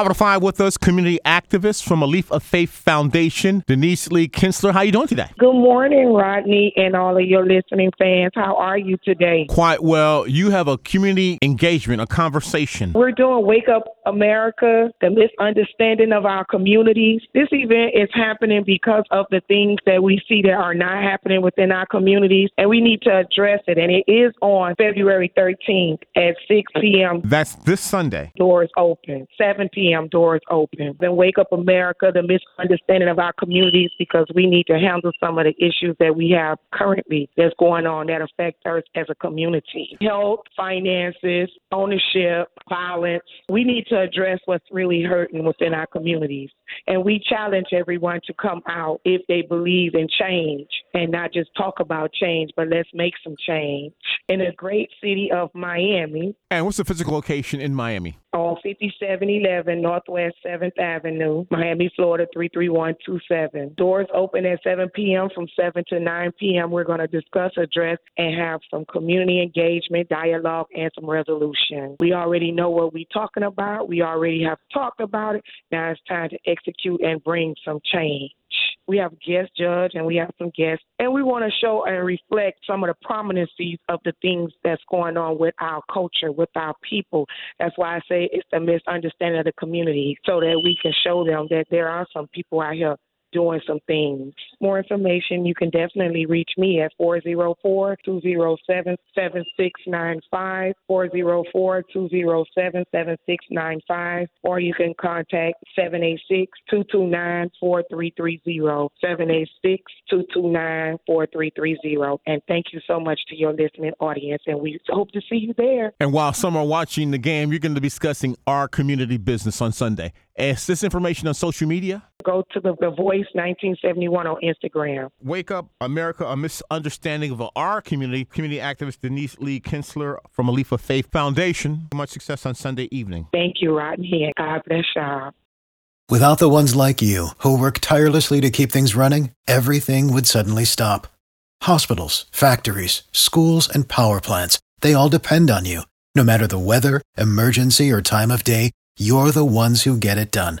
Of five with us, community activist from a Leap of Faith Foundation, Denise Lee Kinsler. How you doing today? Good morning, Rodney, and all of your listening fans. How are you today? Quite well. You have a community engagement, a conversation. We're doing Wake Up America, the misunderstanding of our communities. This event is happening because of the things that we see that are not happening within our communities, and we need to address it. And it is on February 13th at 6 p.m. That's this Sunday. Doors open. 7 p.m. Doors open. Then Wake Up America, the misunderstanding of our communities, because we need to handle some of the issues that we have currently that's going on that affect us as a community. Health, finances, ownership, violence. We need to address what's really hurting within our communities. And we challenge everyone to come out if they believe in change and not just talk about change, but let's make some change. In the great city of Miami. And what's the physical location in Miami? On 5711 Northwest 7th Avenue, Miami, Florida 33127. Doors open at 7 p.m. from 7 to 9 p.m. We're going to discuss, address, and have some community engagement, dialogue, and some resolution. We already know what we're talking about. We already have talked about it. Now it's time to execute and bring some change. We have guest judge and we have some guests, and we want to show and reflect some of the prominencies of the things that's going on with our culture, with our people. That's why I say it's the misunderstanding of the community, so that we can show them that there are some people out here doing some things. More information, you can definitely reach me at 404-207-7695, 404-207-7695, or you can contact 786-229-4330, 786-229-4330. And thank you so much to your listening audience, and we hope to see you there. And while some are watching the game, you're going to be discussing our community business on Sunday. Is this information on social media? Go to the, the Voice 1971 on Instagram. Wake Up America, a misunderstanding of our community. Community activist Denise Lee Kinsler from a Leap of Faith Foundation. Much success on Sunday evening. Thank you, Rodney, and God bless y'all. Without the ones like you, who work tirelessly to keep things running, everything would suddenly stop. Hospitals, factories, schools, and power plants, they all depend on you. No matter the weather, emergency, or time of day, you're the ones who get it done.